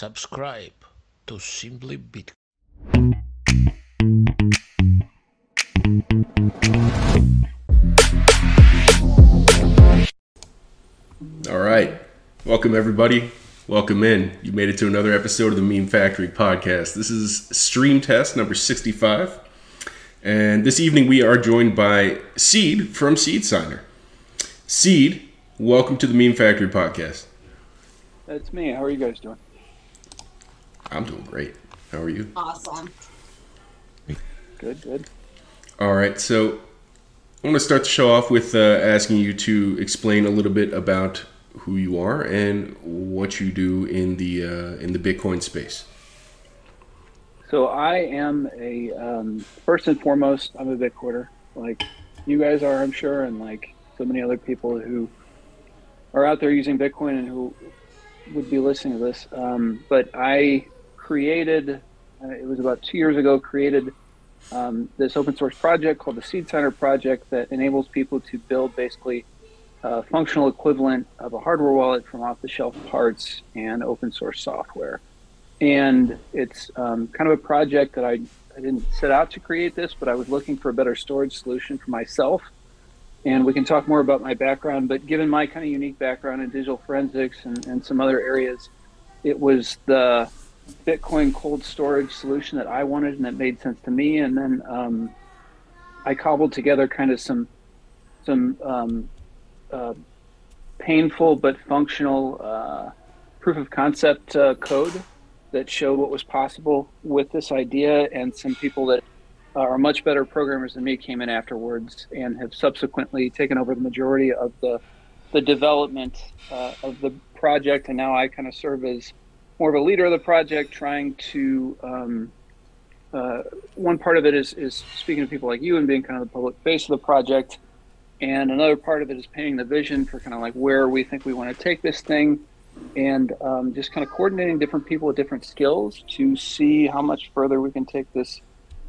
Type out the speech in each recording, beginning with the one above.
Subscribe to Simply Bitcoin. All right. Welcome, everybody. Welcome in. You made it to another episode of the Meme Factory podcast. This is stream test number 65. And this evening we are joined by Seed from Seed Signer. Seed, welcome to the Meme Factory podcast. That's me. How are you guys doing? I'm doing great. How are you? Awesome. Good, good. All right. So I want to start the show off with uh, asking you to explain a little bit about who you are and what you do in the uh, in the Bitcoin space. So I am a um, first and foremost, I'm a Bitcoiner, like you guys are, I'm sure, and like so many other people who are out there using Bitcoin and who would be listening to this. Um, but I created, uh, it was about two years ago, created um, this open source project called the Seed Signer Project that enables people to build basically a functional equivalent of a hardware wallet from off the shelf parts and open source software. And it's um, kind of a project that I, I didn't set out to create this, but I was looking for a better storage solution for myself. And we can talk more about my background, but given my kind of unique background in digital forensics and, and some other areas, it was the Bitcoin cold storage solution that I wanted and that made sense to me. And then um, I cobbled together kind of some some um, uh, painful but functional uh, proof of concept uh, code that showed what was possible with this idea, and some people that are much better programmers than me came in afterwards and have subsequently taken over the majority of the the development uh, of the project, and now I kind of serve as more of a leader of the project, trying to. Um, uh, one part of it is, is speaking to people like you and being kind of the public face of the project, and another part of it is painting the vision for kind of like where we think we want to take this thing, and um, just kind of coordinating different people with different skills to see how much further we can take this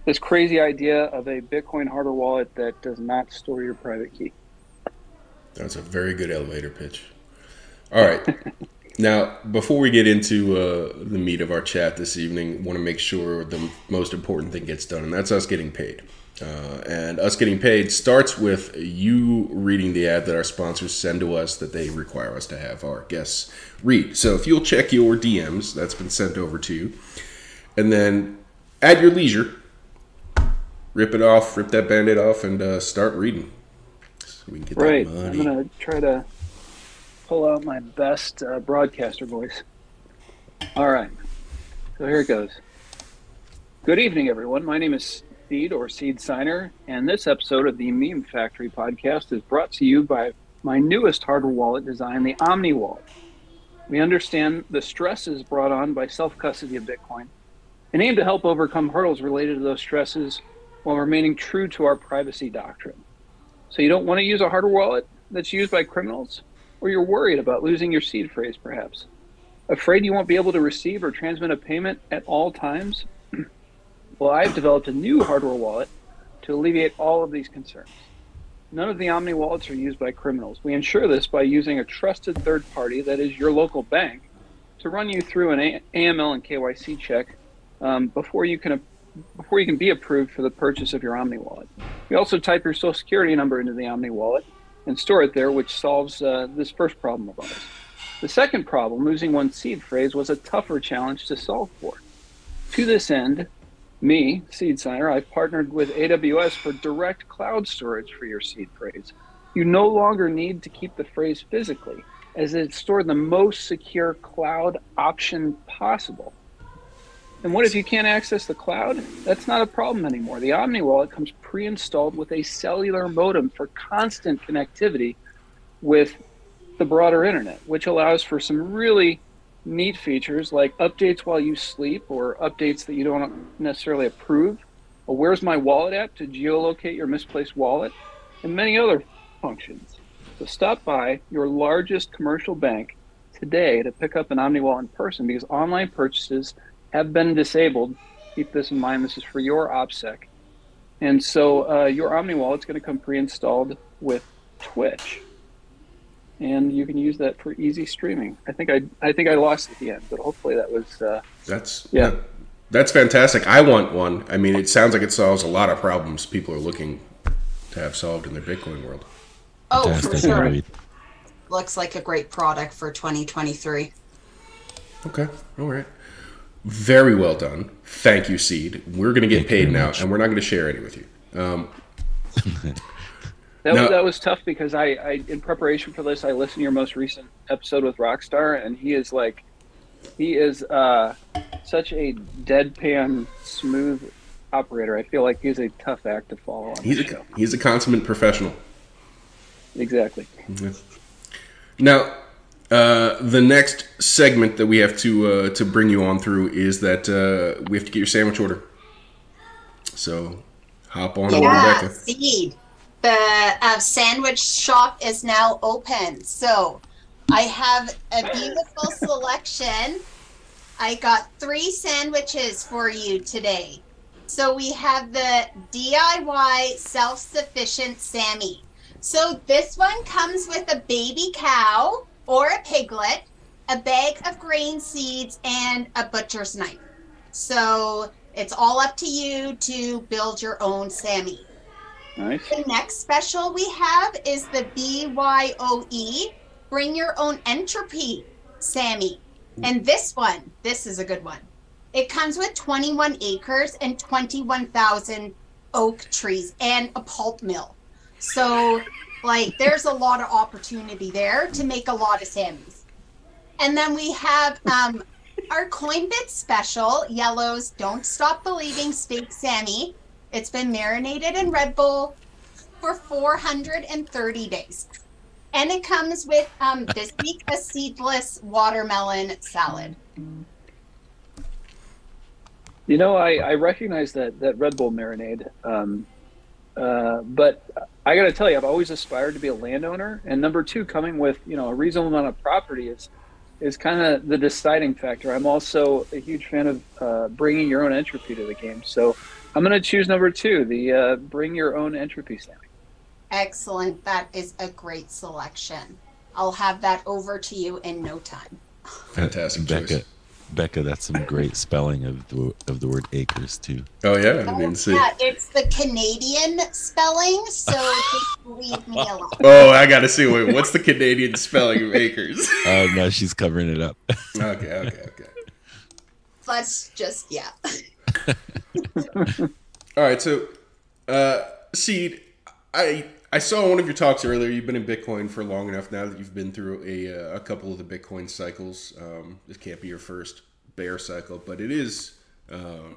this crazy idea of a Bitcoin hardware wallet that does not store your private key. That's a very good elevator pitch. All right. now, before we get into uh, the meat of our chat this evening, want to make sure the most important thing gets done, and that's us getting paid. Uh, and us getting paid starts with you reading the ad that our sponsors send to us that they require us to have our guests read. So if you'll check your DMs, that's been sent over to you, and then at your leisure, rip it off, rip that band-aid off, and uh, start reading. So we can get Right. that I'm gonna try to pull out my best uh, broadcaster voice. All right. So here it goes. Good evening, everyone. My name is Seed or Seed Signer, and this episode of the Meme Factory podcast is brought to you by my newest hardware wallet design, the Omni Wallet. We understand the stresses brought on by self custody of Bitcoin and aim to help overcome hurdles related to those stresses while remaining true to our privacy doctrine. So you don't want to use a hardware wallet that's used by criminals, or you're worried about losing your seed phrase, perhaps. Afraid you won't be able to receive or transmit a payment at all times? well, I've developed a new hardware wallet to alleviate all of these concerns. None of the Omni wallets are used by criminals. We ensure this by using a trusted third party, that is your local bank, to run you through an A- AML and KYC check um, before you can before you can be approved for the purchase of your Omni wallet. You also type your social security number into the Omni wallet and store it there, which solves uh, this first problem of ours. The second problem, losing one's seed phrase, was a tougher challenge to solve for. To this end, me, Seed Signer, I've partnered with AWS for direct cloud storage for your seed phrase. You no longer need to keep the phrase physically, as it's stored in the most secure cloud option possible. And what if you can't access the cloud? That's not a problem anymore. The Omni Wallet comes pre installed with a cellular modem for constant connectivity with the broader internet, which allows for some really neat features like updates while you sleep or updates that you don't necessarily approve, a Where's My Wallet app to geolocate your misplaced wallet, and many other functions. So stop by your largest commercial bank today to pick up an Omni Wallet in person because online purchases have been disabled. Keep this in mind. This is for your OPSEC. And so uh, your Omni Wallet's going to come pre-installed with Twitch. and you can use that for easy streaming. I think I I think I lost at the end, but hopefully that was uh, That's Yeah. that- that's fantastic. I want one. I mean, it sounds like it solves a lot of problems people are looking to have solved in their Bitcoin world. Oh, for sure. Agreed. Looks like a great product for 2023. Okay, all right. Very well done. Thank you, Seed. We're going to get Thank paid now, much. and we're not going to share any with you. Um, That, No. that was tough because I, I, in preparation for this, I listened to your most recent episode with Rockstar, and he is like, he is uh, such a deadpan, smooth operator. I feel like he's a tough act to follow on he's a show. he's a consummate professional. Exactly. Now, uh, the next segment that we have to uh, to bring you on through is that uh, we have to get your sandwich order. So, hop on over, Yeah, Rebecca. seed. The uh, sandwich shop is now open. So I have a beautiful selection. I got three sandwiches for you today. So we have the DIY self sufficient Sammy. So this one comes with a baby cow or a piglet, a bag of grain seeds, and a butcher's knife. So it's all up to you to build your own Sammy. Nice. The next special we have is the BYOE, Bring Your Own Entropy, Sammy. And this one, this is a good one. It comes with 21 acres and 21,000 oak trees and a pulp mill. So, like, there's a lot of opportunity there to make a lot of Sammys. And then we have um, our Coinbit special, Yellow's Don't Stop Believing Steak Sammy. It's been marinated in Red Bull for 430 days. And it comes with um, this week a seedless watermelon salad. You know, I, I recognize that, that Red Bull marinade, um, uh, but I got to tell you, I've always aspired to be a landowner. And number two, coming with you know a reasonable amount of property is is kind of the deciding factor. I'm also a huge fan of uh, bringing your own entropy to the game, so I'm going to choose number two, the uh, bring your own entropy Sammy. Excellent. That is a great selection. I'll have that over to you in no time. Fantastic Becca, choice. Becca, that's some great spelling of the of the word acres too. Oh yeah, I didn't even see. Yeah, it's the Canadian spelling, so just leave me alone. Oh, I got to see. Wait, what's the Canadian spelling of acres? Oh no, she's covering it up. okay, okay, okay. Let's just, yeah. All right, so uh, Seed, I I saw one of your talks earlier. You've been in Bitcoin for long enough now that you've been through a uh, a couple of the Bitcoin cycles. Um, this can't be your first bear cycle, but it is uh,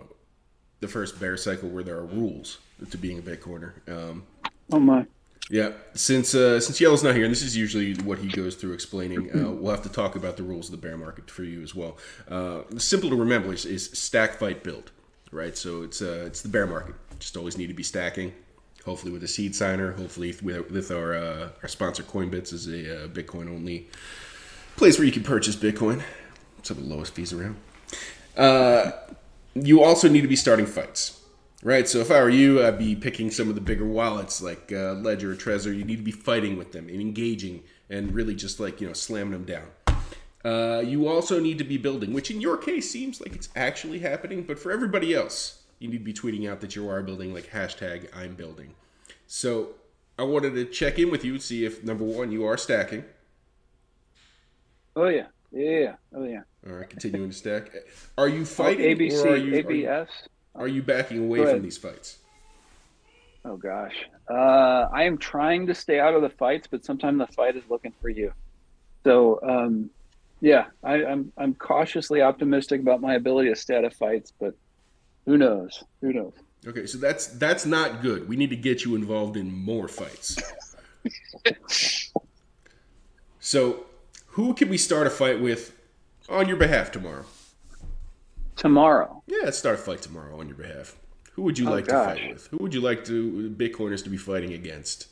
the first bear cycle where there are rules to being a Bitcoiner. Um, Oh my! yeah, since uh, since Yellow's not here, and this is usually what he goes through explaining. Uh, we'll have to talk about the rules of the bear market for you as well. Uh, simple to remember is, is stack, fight, build, right? So it's uh, it's the bear market. Just always need to be stacking. Hopefully with a seed signer. Hopefully with, with our uh, our sponsor Coinbits is a uh, Bitcoin only place where you can purchase Bitcoin. Some of the lowest fees around. Uh, you also need to be starting fights. Right, so if I were you, I'd be picking some of the bigger wallets like uh, Ledger or Trezor. You need to be fighting with them and engaging and really just like, you know, slamming them down. Uh, you also need to be building, which in your case seems like it's actually happening, but for everybody else, you need to be tweeting out that you are building, like hashtag I'm building. So I wanted to check in with you see if number one, you are stacking. Oh yeah, yeah. Oh yeah. All right, continuing to stack. Are you Oh, fighting ABC, or are you, are you, ABS. are you backing away from these fights? Oh gosh, uh, I am trying to stay out of the fights, but sometimes the fight is looking for you. So, um, yeah, I, I'm I'm cautiously optimistic about my ability to stay out of fights, but who knows? Who knows? Okay, so that's that's not good. We need to get you involved in more fights. so, who can we start a fight with on your behalf tomorrow? Tomorrow, Yeah, let's start a fight tomorrow on your behalf. Who would you Oh, like gosh. to fight with? Who would you like to Bitcoiners to be fighting against?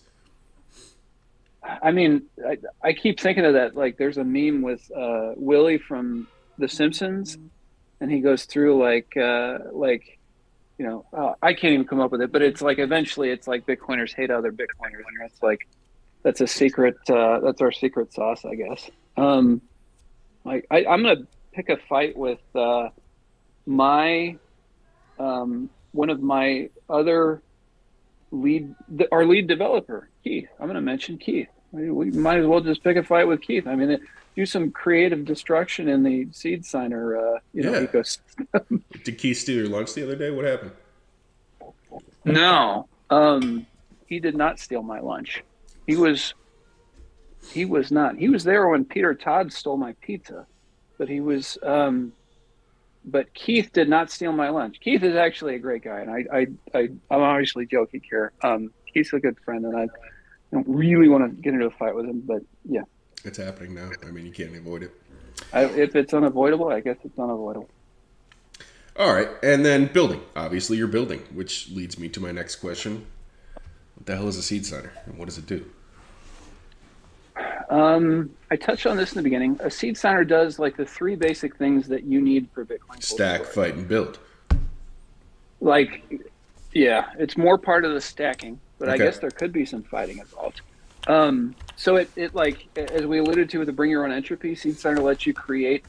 I mean, I, I keep thinking of that. Like, there's a meme with uh, Willie from The Simpsons, and he goes through like, uh, like, you know, uh, I can't even come up with it, but it's like eventually it's like Bitcoiners hate other Bitcoiners, and it's like, that's a secret. Uh, that's our secret sauce, I guess. Um, like I, I'm gonna pick a fight with uh, my um, one of my other lead, the, our lead developer, Keith. I'm gonna mention Keith. We, we might as well just pick a fight with Keith. I mean, it, do some creative destruction in the seed signer, uh, you know, Yeah. ecosystem. Did Keith steal your lunch the other day? What happened? No, um, he did not steal my lunch. He was, he was not. He was there when Peter Todd stole my pizza, but he was. Um, but Keith did not steal my lunch. Keith is actually a great guy, and I, I, I I'm obviously joking here. Um, Keith's a good friend, and I don't really want to get into a fight with him. But yeah, It's happening now. I mean, you can't avoid it. I, if it's unavoidable, I guess it's unavoidable. All right, and then building. Obviously, you're building, which leads me to my next question: What the hell is a seed signer, and what does it do? Um, I touched on this in the beginning. A seed signer does like the three basic things that you need for Bitcoin. Stack, fight, and build. like yeah it's more part of the stacking but i guess there could be some fighting involved um, so it, it like as we alluded to with the bring your own entropy Seed Signer lets you create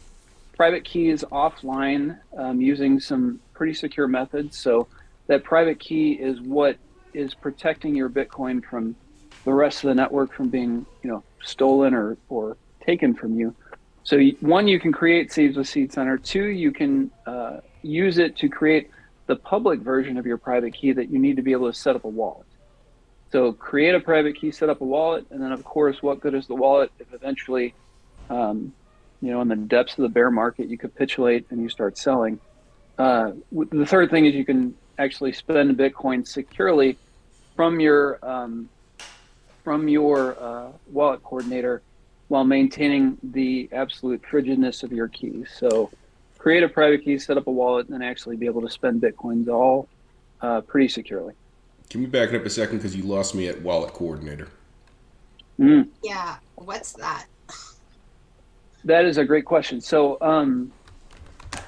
private keys offline um, using some pretty secure methods so that private key is what is protecting your bitcoin from the rest of the network from being you know stolen or, or taken from you so one you can create seeds with Seed Signer. two you can uh, use it to create the public version of your private key that you need to be able to set up a wallet. So create a private key, set up a wallet, and then of course, what good is the wallet if eventually, um, you know, in the depths of the bear market, you capitulate and you start selling. Uh, the third thing is you can actually spend Bitcoin securely from your um, from your uh, wallet coordinator while maintaining the absolute frigidness of your keys. So create a private key, set up a wallet, and actually be able to spend bitcoins all uh, pretty securely. Can we back it up a second because you lost me at wallet coordinator? Mm, Yeah. What's that? that is a great question. So, um,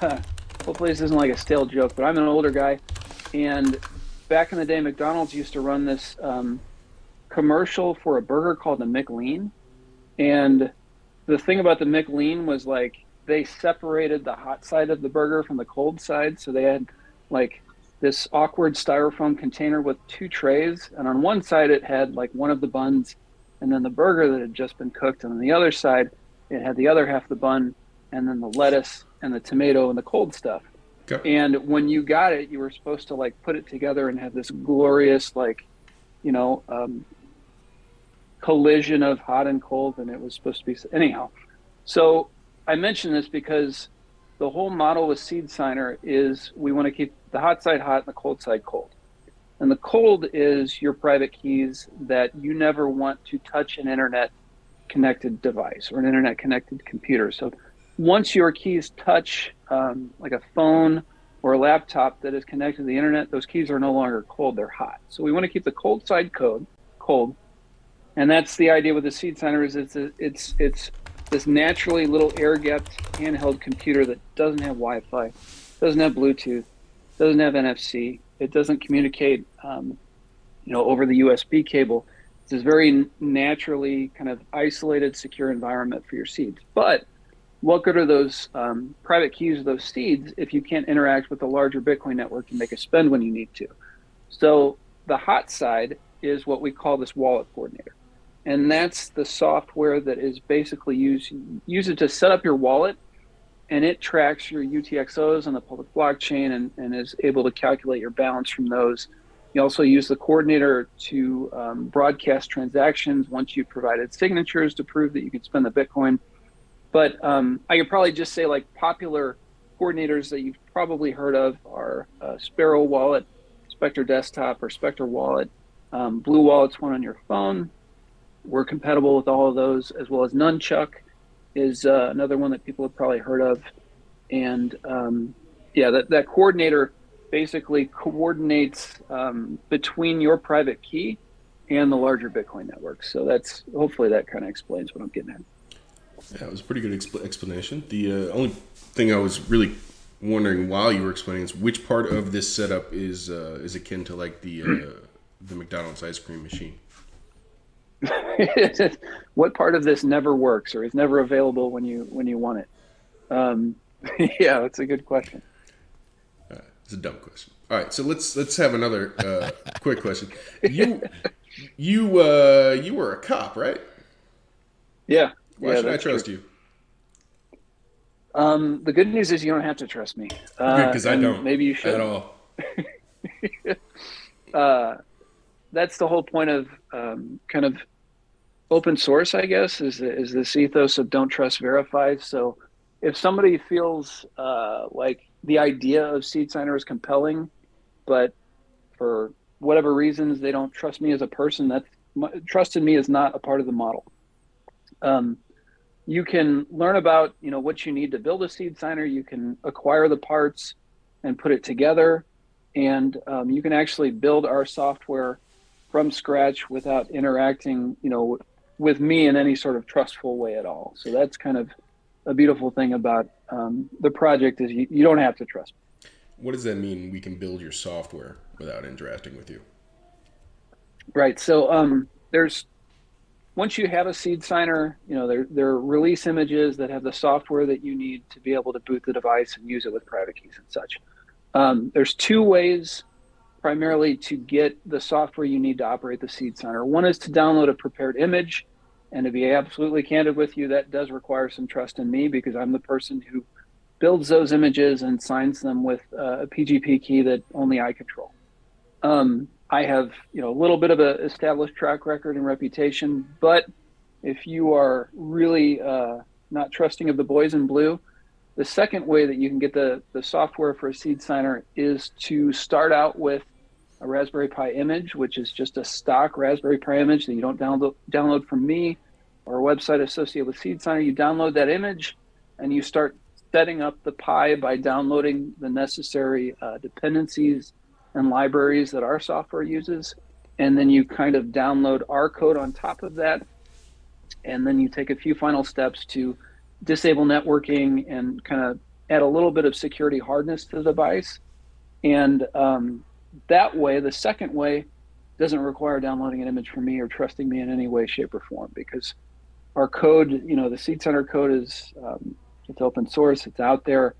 hopefully, this isn't like a stale joke, but I'm an older guy, and back in the day, McDonald's used to run this um, commercial for a burger called the McLean, and the thing about the McLean was like they separated the hot side of the burger from the cold side, so they had like this awkward styrofoam container with two trays, and on one side it had like one of the buns, and then the burger that had just been cooked, and on the other side it had the other half of the bun, and then the lettuce and the tomato and the cold stuff. Okay. And when you got it, you were supposed to like put it together and have this glorious like, you know, um, collision of hot and cold, and it was supposed to be anyhow. So I mention this because the whole model with Seed Signer is we want to keep the hot side hot and the cold side cold. And the cold is your private keys that you never want to touch an internet connected device or an internet connected computer. So once your keys touch um, like a phone or a laptop that is connected to the internet, those keys are no longer cold, they're hot. So we want to keep the cold side code cold. And that's the idea with the seed signer is it's it's it's this naturally little air gapped handheld computer that doesn't have Wi-Fi, doesn't have Bluetooth, doesn't have NFC. It doesn't communicate, um, you know, over the USB cable. It's this very naturally kind of isolated, secure environment for your seeds. But what good are those um, private keys of those seeds if you can't interact with the larger Bitcoin network and make a spend when you need to? So the hot side is what we call this wallet coordinator. And that's the software that is basically used use it to set up your wallet and it tracks your UTXOs on the public blockchain and, and is able to calculate your balance from those. You also use the coordinator to um, broadcast transactions once you've provided signatures to prove that you can spend the Bitcoin. But um, I could probably just say like popular coordinators that you've probably heard of are uh, Sparrow Wallet, Specter Desktop, or Specter Wallet. Um, Blue Wallet's one on your phone. We're compatible with all of those, as well as Nunchuk is uh, another one that people have probably heard of. And um, yeah, that, that coordinator basically coordinates um, between your private key and the larger Bitcoin network. So that's hopefully that kind of explains what I'm getting at. Yeah, it was a pretty good expl- explanation. The uh, only thing I was really wondering while you were explaining is which part of this setup is uh, is akin to like the uh, the McDonald's ice cream machine. what part of this never works or is never available when you when you want it? Um, yeah, that's a good question. Uh, it's a dumb question. All right, so let's let's have another uh, quick question. You you uh, you were a cop, right? Yeah. Why yeah, should I trust true. you? Um, the good news is you don't have to trust me. Uh, Because I don't. Maybe you should. at all. uh, that's the whole point of um, kind of open source, I guess, is is this ethos of don't trust, verify. So if somebody feels uh, like the idea of Seed Signer is compelling, but for whatever reasons they don't trust me as a person, that trust in me is not a part of the model. Um, you can learn about you know what you need to build a seed signer. You can acquire the parts and put it together and um, you can actually build our software from scratch without interacting you know with me in any sort of trustful way at all so that's kind of a beautiful thing about um, the project is you, you don't have to trust me. What does that mean? We can build your software without interacting with you. right so um, there's once you have a seed signer you know there, there are release images that have the software that you need to be able to boot the device and use it with private keys and such um, there's two ways primarily to get the software you need to operate the seed signer. One is to download a prepared image. And to be absolutely candid with you, that does require some trust in me because I'm the person who builds those images and signs them with uh, a PGP key that only I control. Um, I have, you know, a little bit of an established track record and reputation, but if you are really uh, not trusting of the boys in blue, the second way that you can get the, the software for a seed signer is to start out with a Raspberry Pi image, which is just a stock Raspberry Pi image that you don't download download from me or a website associated with Seed Signer. You download that image and you start setting up the Pi by downloading the necessary uh, dependencies and libraries that our software uses. And then you kind of download our code on top of that. And then you take a few final steps to disable networking and kind of add a little bit of security hardness to the device. And um, that way, the second way doesn't require downloading an image from me or trusting me in any way, shape, or form because our code, you know, the Seed Signer code is um, it's open source, it's out there.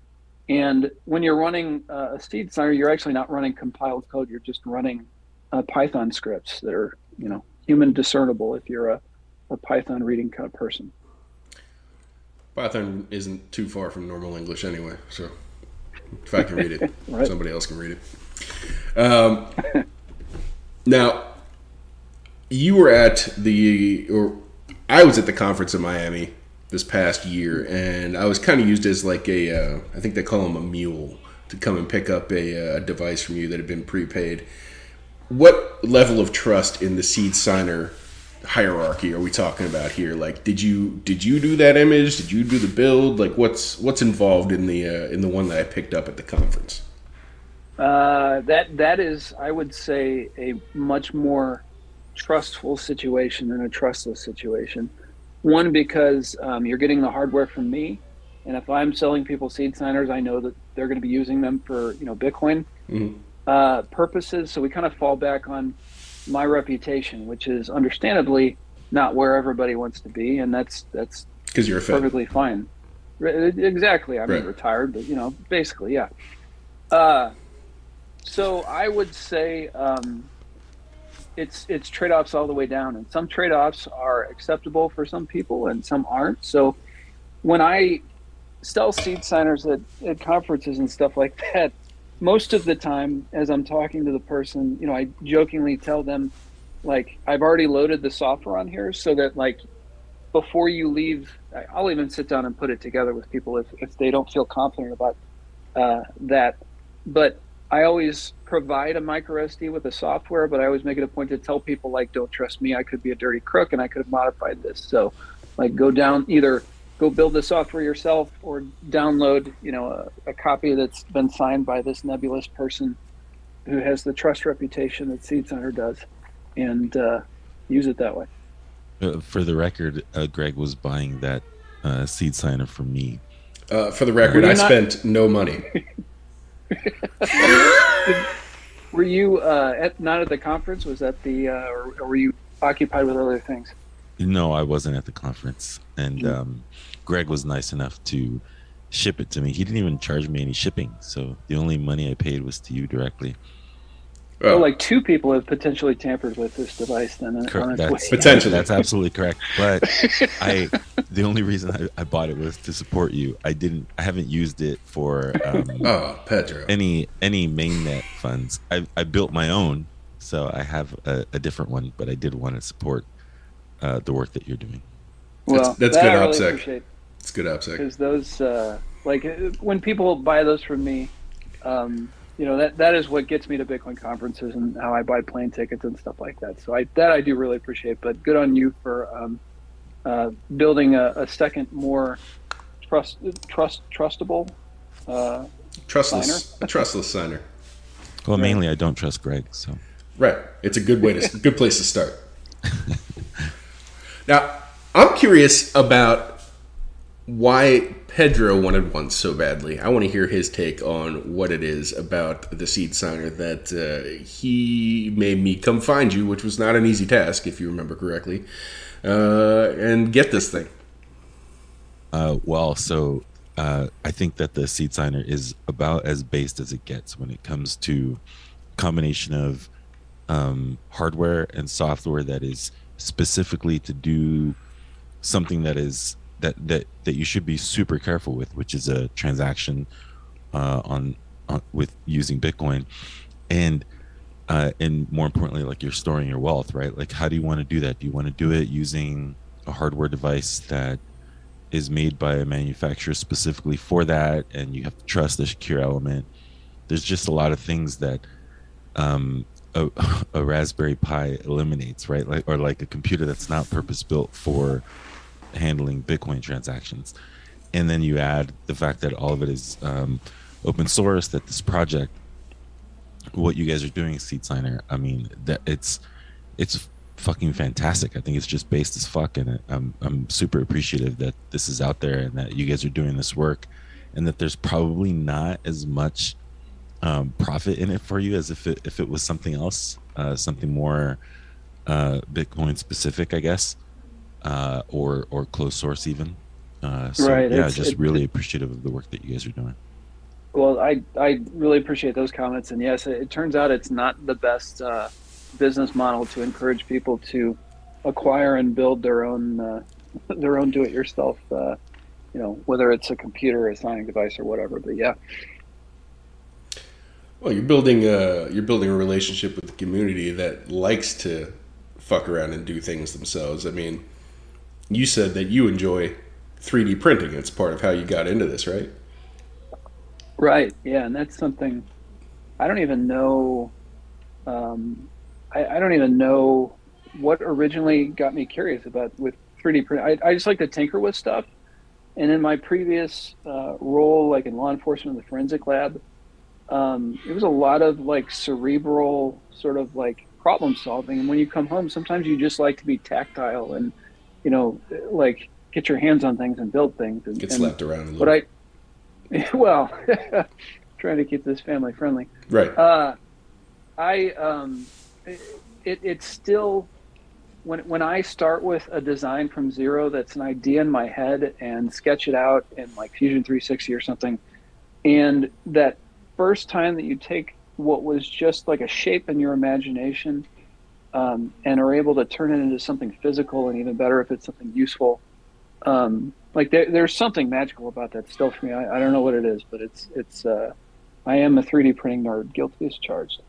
And when you're running uh, a Seed Signer, you're actually not running compiled code. You're just running uh, Python scripts that are, you know, human discernible if you're a, a Python reading kind of person. Python isn't too far from normal English anyway, so if I can read it, Right. somebody else can read it. Um, now, you were at the, or I was at the conference in Miami this past year, and I was kind of used as like a, uh, I think they call them a mule to come and pick up a, uh device from you that had been prepaid. What level of trust in the seed signer hierarchy are we talking about here? Like, did you did you do that image? Did you do the build? Like, what's what's involved in the uh, in the one that I picked up at the conference? Uh, that that is, I would say, a much more trustful situation than a trustless situation. One because um, you're getting the hardware from me, and if I'm selling people seed signers, I know that they're going to be using them for you know Bitcoin Mhm. uh, purposes. So we kind of fall back on my reputation, which is understandably not where everybody wants to be, and that's that's Because you're perfectly fine. Re- Exactly. I mean, Right. retired, but you know, basically, yeah. Uh, so I would say um, it's it's trade offs all the way down, and some trade offs are acceptable for some people, and some aren't. So when I sell seed signers at, at conferences and stuff like that, most of the time, as I'm talking to the person, you know, I jokingly tell them, like, I've already loaded the software on here, so that like before you leave, I'll even sit down and put it together with people if, if they don't feel confident about uh, that. But I always provide a micro SD with the software, but I always make it a point to tell people like, don't trust me. I could be a dirty crook and I could have modified this. So, like, go down either go build the software yourself or download, you know, a, a copy that's been signed by this nebulous person who has the trust reputation that Seed Signer does, and uh, use it that way. Uh, for the record, uh, Greg was buying that uh, seed signer from me. Uh, for the record, I not- spent no money. Were you uh, at not at the conference? Was that the uh, or, or were you occupied with other things? No, I wasn't at the conference, and Mm. um, Greg was nice enough to ship it to me. He didn't even charge me any shipping, so the only money I paid was to you directly. Oh, So like two people have potentially tampered with this device then on Correct. That's way. Potentially. That's absolutely correct. But I, the only reason I, I bought it was to support you. I didn't. I haven't used it for um, oh, Pedro. any any mainnet funds. I I built my own, so I have a, a different one. But I did want to support uh, the work that you're doing. Well, that's that good I really OPSEC. appreciate It's good OPSEC. because those uh, like uh, when people buy those from me, um, you know that that is what gets me to Bitcoin conferences and how I buy plane tickets and stuff like that. So I that I do really appreciate. But good on you for um, uh, building a, a second more trust trust trustable. Uh, Trustless, a trustless signer. Well, mainly I don't trust Greg, so Right. It's a good way to good place to start. now, I'm curious about why Pedro wanted one so badly. I want to hear his take on what it is about the seed signer that uh, he made me come find you, which was not an easy task, if you remember correctly, uh, and get this thing. Uh, well, so uh, I think that the seed signer is about as based as it gets when it comes to combination of um, hardware and software that is specifically to do something that is that that that you should be super careful with, which is a transaction uh, on, on with using Bitcoin, and uh, and more importantly, like you're storing your wealth, right? Like, how do you want to do that? Do you want to do it using a hardware device that is made by a manufacturer specifically for that, and you have to trust the secure element. There's just a lot of things that um, a, a Raspberry Pi eliminates, right? Like, or like a computer that's not purpose built for handling Bitcoin transactions. And then you add the fact that all of it is um, open source. That this project, what you guys are doing, Seed Signer, I mean, that it's it's fucking fantastic. I think it's just based as fuck, and I'm I'm super appreciative that this is out there and that you guys are doing this work, and that there's probably not as much um, profit in it for you as if it if it was something else, uh, something more uh, Bitcoin specific, I guess, uh, or or closed source even. Uh, so Right, yeah, it's- just it- really appreciative of the work that you guys are doing. Well, I I really appreciate those comments, and yes, it, it turns out it's not the best uh, business model to encourage people to acquire and build their own uh, their own do-it-yourself. Uh, you know, whether it's a computer, a signing device, or whatever. But yeah, Well, you're building a you're building a relationship with the community that likes to fuck around and do things themselves. I mean, you said that you enjoy 3D printing. It's part of how you got into this, right? right. Yeah, and that's something I don't even know. Um, I, I don't even know what originally got me curious about with 3D print. I, I just like to tinker with stuff. And in my previous uh, role, like in law enforcement in the forensic lab, um, it was a lot of like cerebral sort of like problem solving. And when you come home, sometimes you just like to be tactile and, you know, like get your hands on things and build things. And, Get and slapped around a little. But I, well, trying to keep this family friendly. right. Uh, I um, it, it it's still when when I start with a design from zero that's an idea in my head and sketch it out in like Fusion 360 or something, and that first time that you take what was just like a shape in your imagination um, and are able to turn it into something physical and even better if it's something useful. Um, like there, there's something magical about that still for me. I, I don't know what it is, but it's it's. Uh, I am a 3D printing nerd, guilty as charged.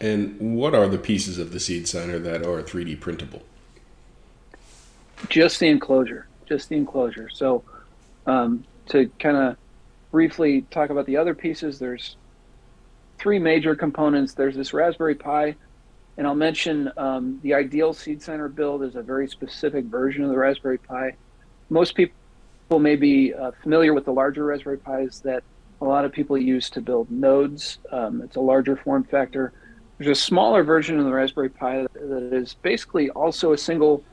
And what are the pieces of the seed signer that are 3D printable? just the enclosure just the enclosure so um, to kind of briefly talk about the other pieces there's three major components there's this raspberry pi and i'll mention um, the ideal seed signer build is a very specific version of the raspberry pi. Most people may be uh, familiar with the larger raspberry pis that a lot of people use to build nodes. Um, it's a larger form factor. There's a smaller version of the raspberry pi that is basically also a single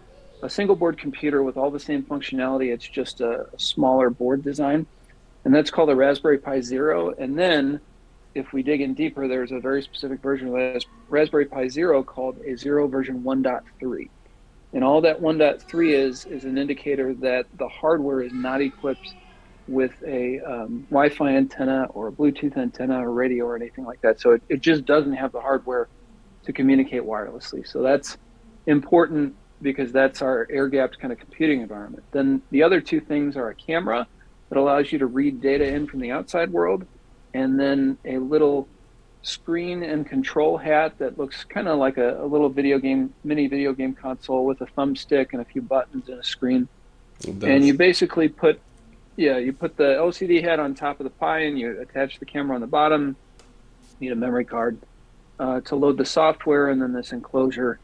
a single board computer with all the same functionality. It's just a, a smaller board design, and that's called a Raspberry Pi Zero. And then if we dig in deeper, there's a very specific version of Raspberry Pi Zero called a Zero version 1.3. And all that 1.3 is is an indicator that the hardware is not equipped with a um, Wi-Fi antenna or a Bluetooth antenna or radio or anything like that. So it, it just doesn't have the hardware to communicate wirelessly. So that's important because that's our air-gapped kind of computing environment. Then the other two things are a camera that allows you to read data in from the outside world, and then a little screen and control hat that looks kind of like a, a, little video game, mini video game console with a thumbstick and a few buttons and a screen. And you basically put, yeah, you put the LCD hat on top of the Pi and you attach the camera on the bottom. You need a memory card uh, to load the software, and then this enclosure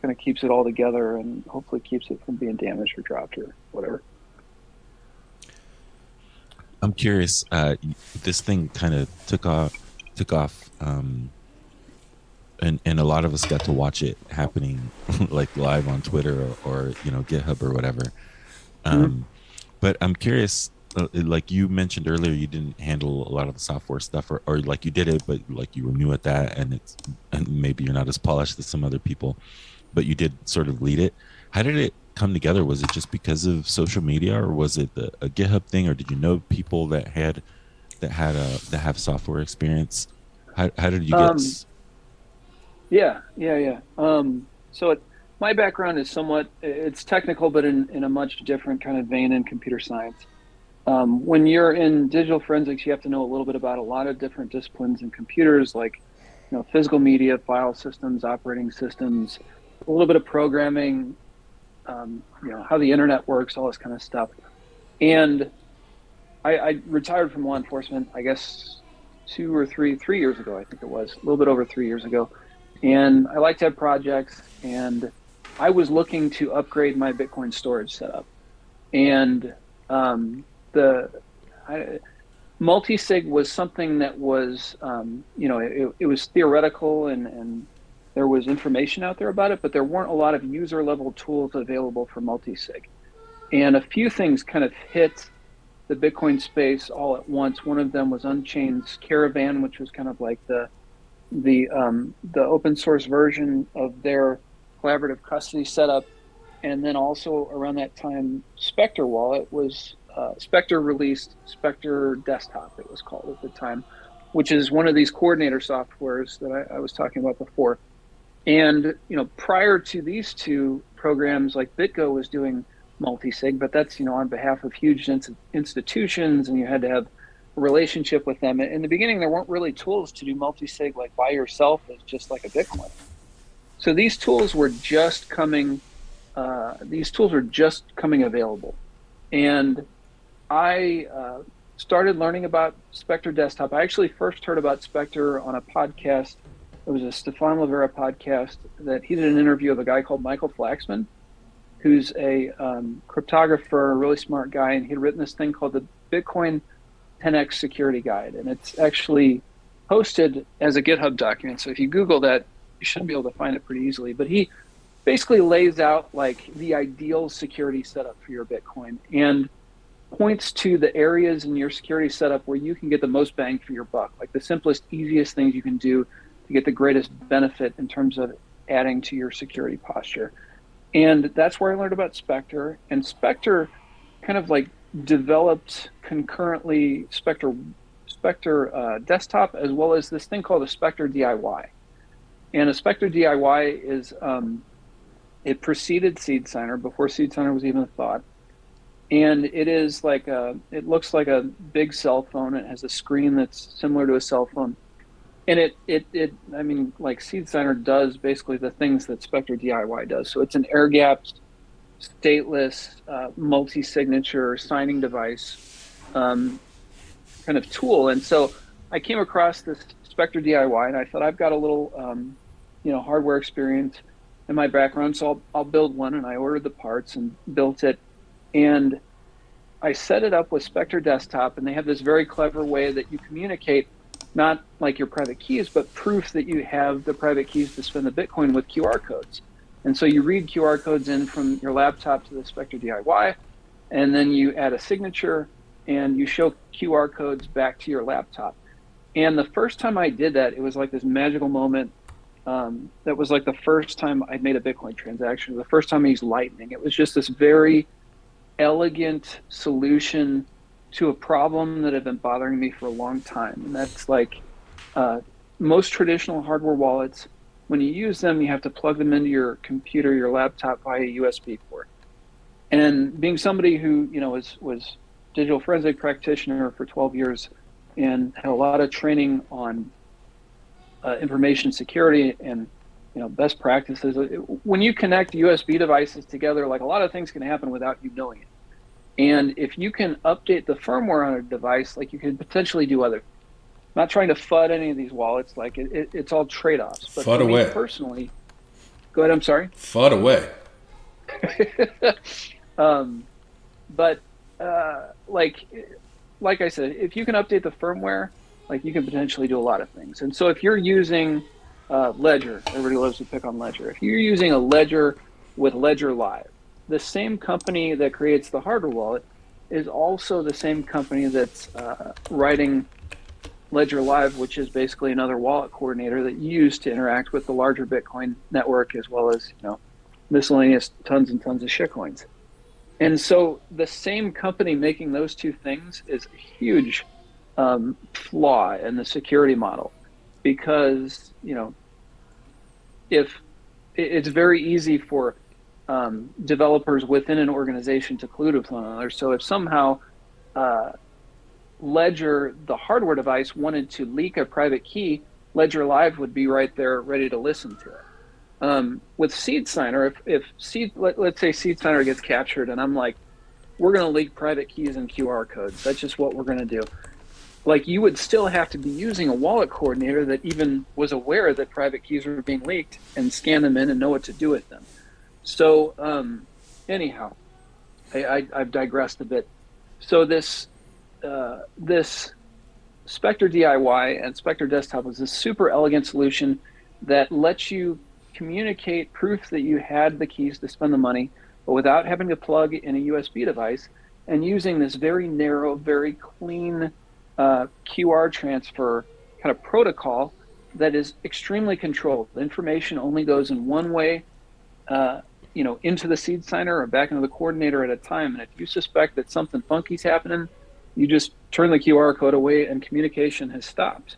kind of keeps it all together and hopefully keeps it from being damaged or dropped or whatever. I'm curious. Uh, this thing kind of took off, took off, um, and and a lot of us got to watch it happening, like live on Twitter or, or you know GitHub or whatever. Um, mm-hmm. But I'm curious. Uh, like you mentioned earlier, you didn't handle a lot of the software stuff, or, or like you did it, but like you were new at that, and it's and maybe you're not as polished as some other people, but you did sort of lead it. How did it come together? Was it just because of social media, or was it the, a GitHub thing, or did you know people that had that had a that have software experience? How how did you get? Um, yeah, yeah, yeah. Um, so it, my background is somewhat it's technical, but in in a much different kind of vein in computer science. Um, when you're in digital forensics, you have to know a little bit about a lot of different disciplines in computers, like you know physical media, file systems, operating systems, a little bit of programming, um, you know how the internet works, all this kind of stuff. And I, I, retired from law enforcement, I guess two or three three years ago, I think it was a little bit over three years ago. And I like to have projects, and I was looking to upgrade my Bitcoin storage setup, and um, the I, multi-sig was something that was um, you know it, it was theoretical and, and there was information out there about it, but there weren't a lot of user level tools available for multi-sig. And a few things kind of hit the Bitcoin space all at once. One of them was Unchained's Caravan, which was kind of like the the um, the open source version of their collaborative custody setup. And then also around that time, Specter Wallet was uh, Specter released Specter Desktop. It was called at the time, which is one of these coordinator softwares that I, I was talking about before. And you know, prior to these two programs, like BitGo was doing multi-sig, but that's you know on behalf of huge institutions, and you had to have a relationship with them. In the beginning, there weren't really tools to do multi-sig like by yourself as just like a Bitcoin. So these tools were just coming. Uh, these tools were just coming available, and I uh, started learning about Specter Desktop. I actually first heard about Specter on a podcast it was a Stephan Livera podcast that he did an interview of a guy called Michael Flaxman, who's a um, cryptographer, a really smart guy, and he'd written this thing called the Bitcoin 10x Security Guide, and it's actually posted as a GitHub document. So if you Google that, you should be able to find it pretty easily. But he basically lays out like the ideal security setup for your Bitcoin and points to the areas in your security setup where you can get the most bang for your buck, like the simplest, easiest things you can do to get the greatest benefit in terms of adding to your security posture. And that's where I learned about Specter. And Specter kind of like developed concurrently Specter Specter uh, desktop as well as this thing called a Specter DIY. And a Specter DIY is um, it preceded Seed Signer before Seed Signer was even a thought. And it is like a, it looks like a big cell phone. It has a screen that's similar to a cell phone and it, it, it, I mean, like Seed Signer does basically the things that Specter DIY does. So it's an air gapped, stateless, uh, multi signature signing device um, kind of tool. And so I came across this Specter DIY and I thought, I've got a little, um, you know, hardware experience in my background, so I'll, I'll build one. And I ordered the parts and built it. And I set it up with Specter Desktop, and they have this very clever way that you communicate not like your private keys, but proof that you have the private keys to spend the Bitcoin with QR codes. And so you read QR codes in from your laptop to the Specter DIY, and then you add a signature and you show QR codes back to your laptop. And the first time I did that, it was like this magical moment. Um, that was like the first time I'd made a Bitcoin transaction. The first time I used Lightning. It was just this very elegant solution to a problem that had been bothering me for a long time. And that's like uh, most traditional hardware wallets. When you use them, you have to plug them into your computer, your laptop via USB port. And being somebody who you know was was digital forensic practitioner for 12 years and had a lot of training on uh, information security and you know best practices. When you connect USB devices together, like a lot of things can happen without you knowing it. And if you can update the firmware on a device, like you can potentially do other. I'm not trying to FUD any of these wallets. Like it, it, it's all trade-offs. But FUD away. personally, go ahead. I'm sorry. FUD away. um, but uh, like like I said, if you can update the firmware, like you can potentially do a lot of things. And so if you're using uh, Ledger, everybody loves to pick on Ledger. If you're using a Ledger with Ledger Live, the same company that creates the hardware wallet is also the same company that's uh, writing Ledger Live, which is basically another wallet coordinator that you use to interact with the larger Bitcoin network as well as you know miscellaneous tons and tons of shitcoins. And so the same company making those two things is a huge um, flaw in the security model because, you know, if it's very easy for um, developers within an organization to collude with one another. So if somehow uh, Ledger, the hardware device, wanted to leak a private key, Ledger Live would be right there ready to listen to it. Um, with Seed Signer, if, if Seed, let, us say Seed Signer gets captured and I'm like, we're going to leak private keys and QR codes. That's just what we're going to do. Like you would still have to be using a wallet coordinator that even was aware that private keys were being leaked and scan them in and know what to do with them. So um, anyhow, I, have digressed a bit. So this uh, this Specter DIY and Specter Desktop is a super elegant solution that lets you communicate proof that you had the keys to spend the money, but without having to plug in a USB device and using this very narrow, very clean uh, QR transfer kind of protocol that is extremely controlled. The information only goes in one way, uh, you know, into the seed signer or back into the coordinator at a time. And if you suspect that something funky's happening, you just turn the QR code away and communication has stopped.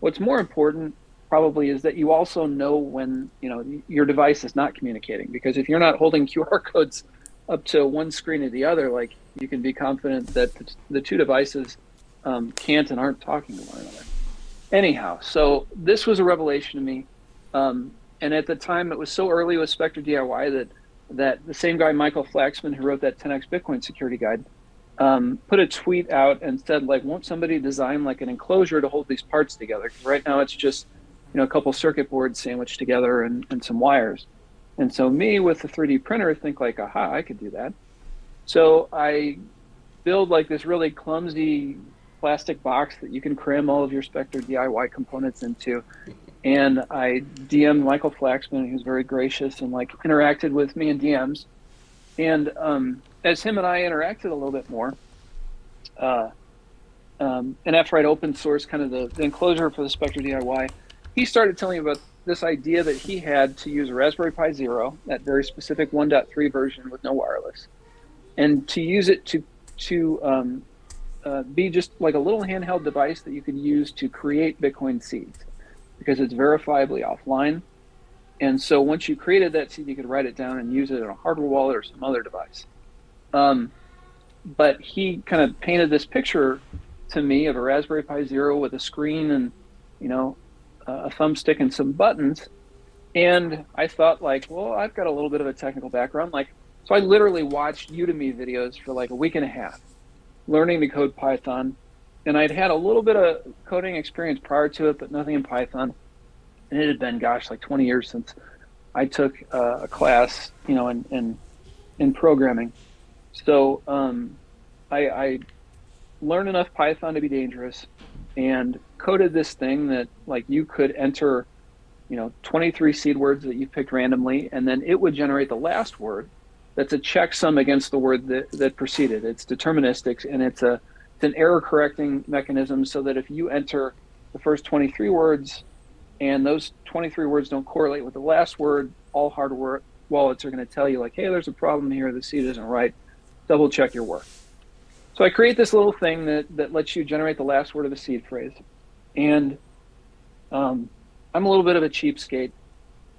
What's more important probably is that you also know when you know your device is not communicating because if you're not holding QR codes up to one screen or the other, like you can be confident that the two devices um, can't and aren't talking to one another. Anyhow, so this was a revelation to me, um, and at the time it was so early with Specter DIY that that the same guy Michael Flaxman who wrote that 10x Bitcoin security guide um, put a tweet out and said like, won't somebody design like an enclosure to hold these parts together? Right now it's just you know, a couple circuit boards sandwiched together and, and some wires. And so me with the 3D printer think like, aha, I could do that. So I build like this really clumsy plastic box that you can cram all of your Specter DIY components into. And I DM'd Michael Flaxman, who's very gracious and like interacted with me in DMs. And um, as him and I interacted a little bit more, uh, um, and after I'd open source kind of the, the enclosure for the Specter DIY, he started telling me about this idea that he had to use a Raspberry Pi Zero, that very specific 1.3 version with no wireless, and to use it to to um, uh, be just like a little handheld device that you could use to create Bitcoin seeds, because it's verifiably offline. And so once you created that seed, you could write it down and use it on a hardware wallet or some other device. Um, but he kind of painted this picture to me of a Raspberry Pi Zero with a screen and you know a thumbstick and some buttons. And I thought, like, well, I've got a little bit of a technical background. Like, so I literally watched Udemy videos for like a week and a half, learning to code Python. And I'd had a little bit of coding experience prior to it, but nothing in Python. And it had been, gosh, like 20 years since I took uh, a class, you know, in in, in programming. So um, I, I learned enough Python to be dangerous, and coded this thing that like you could enter you know 23 seed words that you picked randomly and then it would generate the last word that's a checksum against the word that, that preceded it's deterministic and it's a it's an error correcting mechanism so that if you enter the first 23 words, and those 23 words don't correlate with the last word, all hardware wallets are going to tell you like, hey, there's a problem here. The seed isn't right. Double check your work. So I create this little thing that, that lets you generate the last word of the seed phrase. And um, I'm a little bit of a cheapskate.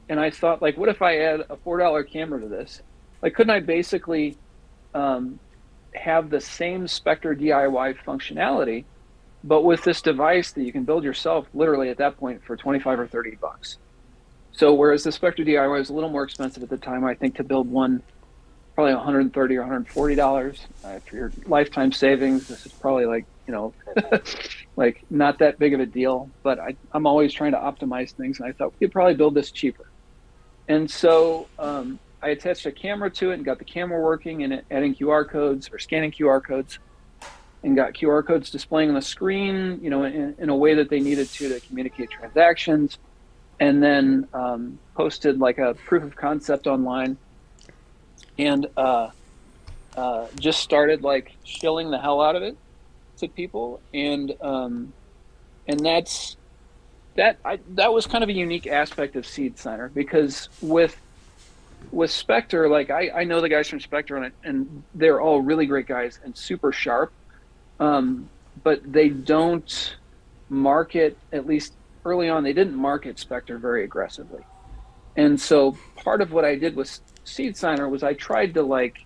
And I thought, like, what if I add a $4 camera to this? Like, couldn't I basically um, have the same Specter DIY functionality, but with this device that you can build yourself literally at that point for 25 or 30 bucks? So whereas the Specter DIY was a little more expensive at the time, I think to build one, probably 130 or 140 dollars uh, for your lifetime savings. This is probably like you know, like not that big of a deal. But I, I'm always trying to optimize things, and I thought we could probably build this cheaper. And so um, I attached a camera to it and got the camera working and adding QR codes or scanning QR codes and got QR codes displaying on the screen, you know, in, in a way that they needed to to communicate transactions. And then um, posted like a proof of concept online and uh, uh, just started like shilling the hell out of it to people. And um, and that's that I, that was kind of a unique aspect of seed Signer because with with specter like I, I know the guys from specter and, and they're all really great guys and super sharp um, but they don't market at least early on they didn't market Specter very aggressively. And so part of what I did with Seed Signer was I tried to like,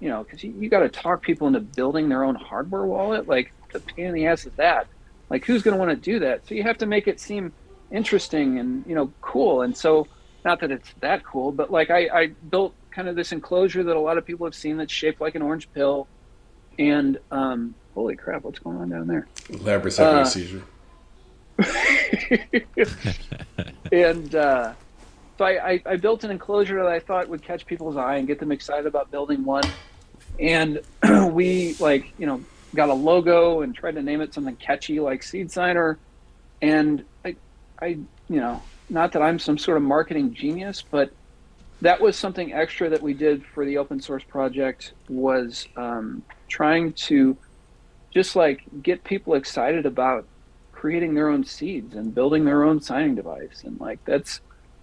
you know, because you, you got to talk people into building their own hardware wallet. Like the pain in the ass is that. Like who's going to want to do that? So you have to make it seem interesting and you know cool. And so not that it's that cool, but like I, I built kind of this enclosure that a lot of people have seen that's shaped like an orange pill. And um, holy crap, what's going on down there? Having uh, a seizure. and uh, so I, I, I, built an enclosure that I thought would catch people's eye and get them excited about building one. And we like, you know, got a logo and tried to name it something catchy like Seed Signer. And I, I, you know, not that I'm some sort of marketing genius, but that was something extra that we did for the open source project was um, trying to just like get people excited about creating their own seeds and building their own signing device. And like that's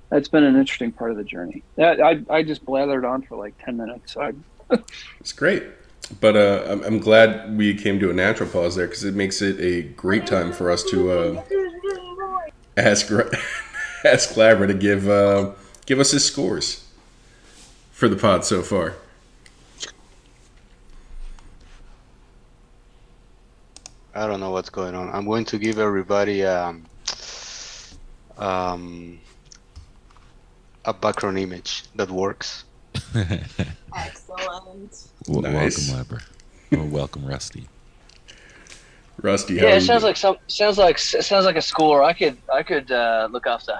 that's been an interesting part of the journey. That i, I just blathered on for like 10 minutes. So it's great. But uh, I'm, I'm, glad we came to a natural pause there because it makes it a great time for us to uh, ask ask Labra to give uh, give us his scores for the pod so far I don't know what's going on. I'm going to give everybody um, um, a background image that works. Excellent. Well, nice. Welcome, Labra. Oh, welcome, Rusty. Rusty, yeah, it sounds like some sounds like it sounds like a score. I could I could uh, look after.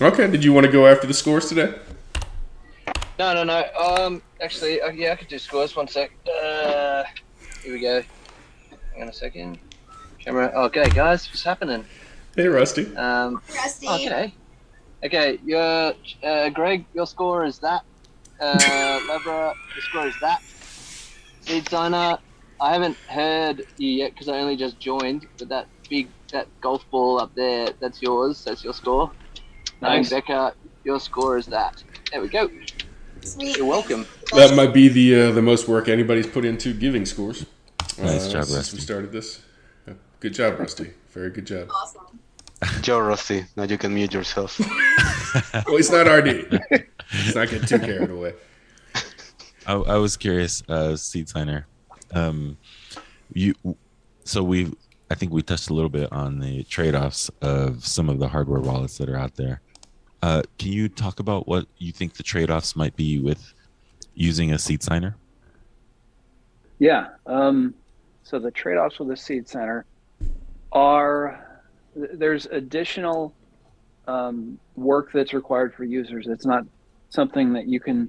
Okay, did you want to go after the scores today? No, no, no. Um, actually, uh, yeah, I could do scores. One sec. Uh, here we go. Hang on a second. Camera. Okay, guys, what's happening? Hey, Rusty. Um, Rusty. Oh, okay. Okay, your uh, Greg, your score is that. Uh, Labra, your score is that. Seed signer, I haven't heard you yet because I only just joined. But that big, that golf ball up there, that's yours. That's your score. Nice. Becca, your score is that. There we go. Sweet. You're welcome. That might be the uh, the most work anybody's put into giving scores. Nice uh, job, Rusty. Since we started this. Good job, Rusty. Very good job. Awesome. Joe Rusty, now you can mute yourself. well, it's not RD. Let's not get too carried away. I, I was curious, uh, seed signer. Um, you, so we, I think we touched a little bit on the trade-offs of some of the hardware wallets that are out there. Uh, can you talk about what you think the trade-offs might be with using a seed signer? Yeah. Um, so the trade-offs with the seed signer are there's additional um, work that's required for users. It's not something that you can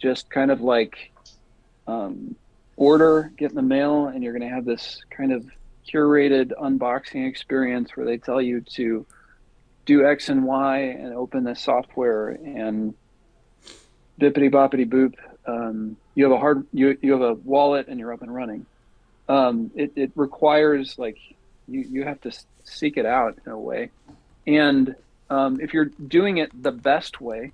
just kind of like um, order, get in the mail, and you're going to have this kind of curated unboxing experience where they tell you to do X and Y and open the software and bippity boppity boop. Um, you have a hard you, you have a wallet and you're up and running. Um, it, it requires like you, you have to seek it out in a way. And um, if you're doing it the best way,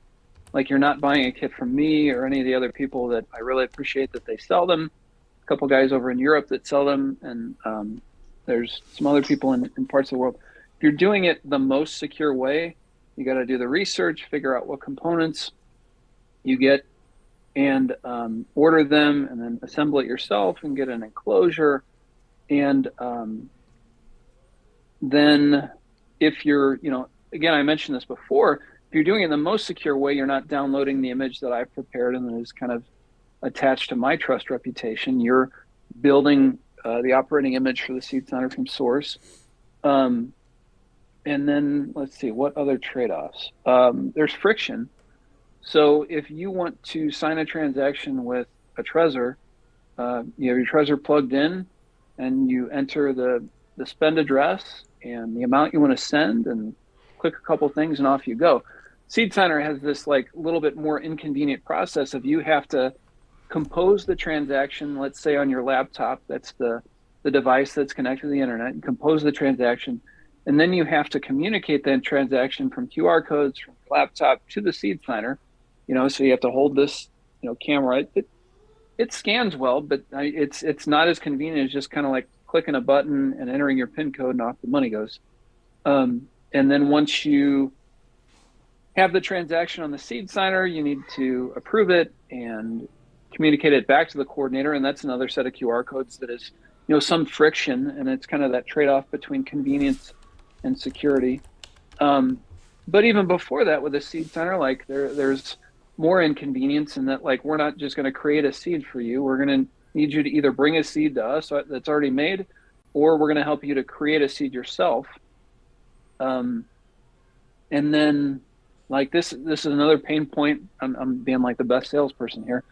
like you're not buying a kit from me or any of the other people that I really appreciate that they sell them. A couple guys over in Europe that sell them, and um, there's some other people in, in parts of the world. If you're doing it the most secure way, you got to do the research, figure out what components you get, and um, order them, and then assemble it yourself and get an enclosure. And um, then, if you're, you know, again, I mentioned this before. If you're doing it the most secure way, you're not downloading the image that I've prepared and then is kind of attached to my trust reputation. You're building uh, the operating image for the seed signer from source. Um, and then let's see what other trade-offs. Um, there's friction. So if you want to sign a transaction with a Trezor, uh, you have your Trezor plugged in, and you enter the the spend address and the amount you want to send, and click a couple things, and off you go. Seed Signer has this like little bit more inconvenient process of you have to compose the transaction. Let's say on your laptop, that's the the device that's connected to the internet, and compose the transaction and then you have to communicate that transaction from QR codes from laptop to the seed signer. You know, so you have to hold this, you know, camera. It it scans well, but it's it's not as convenient as just kind of like clicking a button and entering your PIN code and off the money goes. Um, and then once you have the transaction on the seed signer, you need to approve it and communicate it back to the coordinator, and that's another set of QR codes that is, you know, some friction, and it's kind of that trade-off between convenience and security. Um, but even before that, with a seed signer, like there, there's more inconvenience in that, like we're not just going to create a seed for you. We're going to need you to either bring a seed to us that's already made, or we're going to help you to create a seed yourself. Um, and then, like this, this is another pain point. I'm, I'm being like the best salesperson here,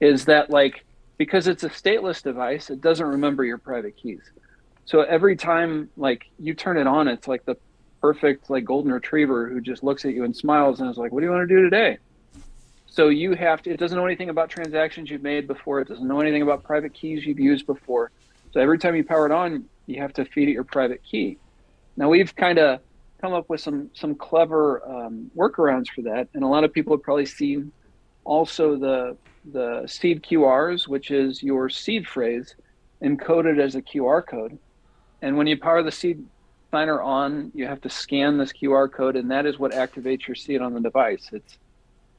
is that like because it's a stateless device, it doesn't remember your private keys. So every time like you turn it on, it's like the perfect like golden retriever who just looks at you and smiles and is like, "What do you want to do today?" So you have to. It doesn't know anything about transactions you've made before. It doesn't know anything about private keys you've used before. So every time you power it on, you have to feed it your private key. Now we've kind of come up with some some clever um, workarounds for that, and a lot of people have probably seen also the the seed QRs, which is your seed phrase encoded as a QR code. And when you power the seed signer on, you have to scan this QR code, and that is what activates your seed on the device. It's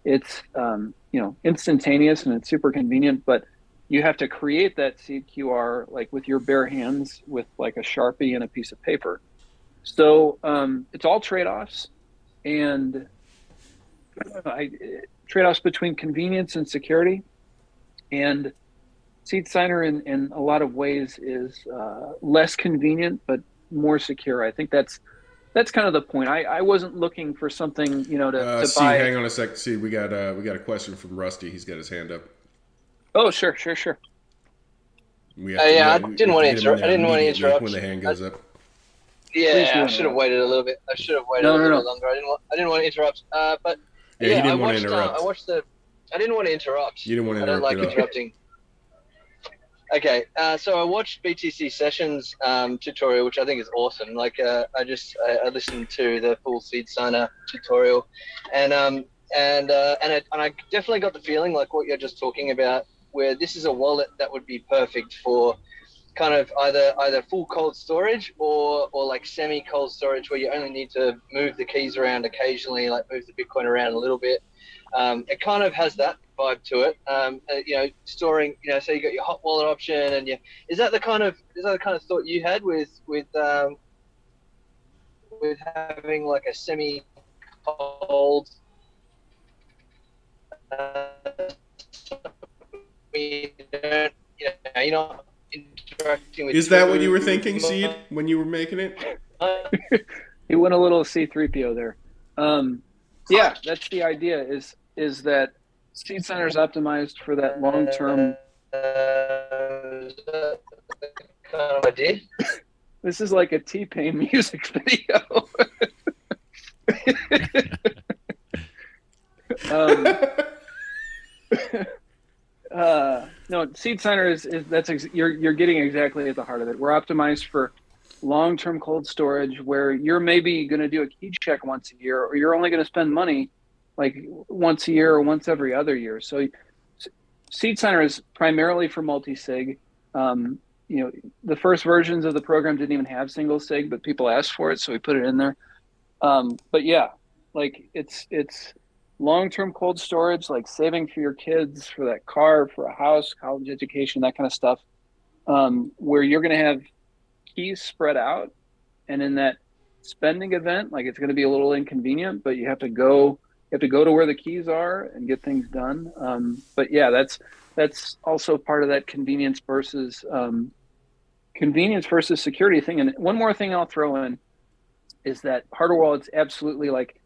it's um, you know instantaneous and it's super convenient, but you have to create that seed QR like with your bare hands with like a sharpie and a piece of paper. So um, it's all trade-offs, and I, trade-offs between convenience and security, and Seed Signer in, in a lot of ways is uh, less convenient but more secure. I think that's that's kind of the point. I, I wasn't looking for something you know to, uh, to see, buy. hang on a sec. See, we got uh, we got a question from Rusty. He's got his hand up. Oh, sure, sure, sure. We have uh, yeah, I didn't want to interrupt. I didn't want to interrupt when the hand goes I, up. Yeah, I should have waited a little bit. I should have waited no, a little no, no. longer. I didn't want. I didn't want to interrupt. Uh, but yeah, yeah I watched. Uh, I watched the. I didn't want to interrupt. You didn't want to interrupt. I don't like interrupting. Okay, uh, so I watched BTC Sessions um, tutorial, which I think is awesome. Like, uh, I just I, I, listened to the full seed signer tutorial, and um, and uh, and, it, and I definitely got the feeling like what you're just talking about, where this is a wallet that would be perfect for kind of either either full cold storage or or like semi cold storage, where you only need to move the keys around occasionally, like move the Bitcoin around a little bit. Um, it kind of has that vibe to it. Um, uh, you know, storing. You know, so you got your hot wallet option, and yeah, is that the kind of is that the kind of thought you had with with um, with having like a semi cold. Uh, you know, you're not interacting with. Is that what you were thinking, Seed, when you were making it? you went a little C3PO there. Um, yeah, that's the idea. Is is that Seed Signer is optimized for that long term. kind of this is like a T Pain music video. um, uh, no, Seed Signer is, is that's ex- you're you're getting exactly at the heart of it. We're optimized for long-term cold storage where you're maybe going to do a key check once a year, or you're only going to spend money like once a year or once every other year. So, Seed Signer is primarily for multi-sig. Um, you know, the first versions of the program didn't even have single sig, but people asked for it, so we put it in there. Um, but yeah, like it's it's long-term cold storage, like saving for your kids, for that car, for a house, college education, that kind of stuff, um, where you're going to have keys spread out, and in that spending event, like it's going to be a little inconvenient, but you have to go you have to go to where the keys are and get things done. Um, but yeah, that's that's also part of that convenience versus um, convenience versus security thing. And one more thing I'll throw in is that hardware wallets absolutely like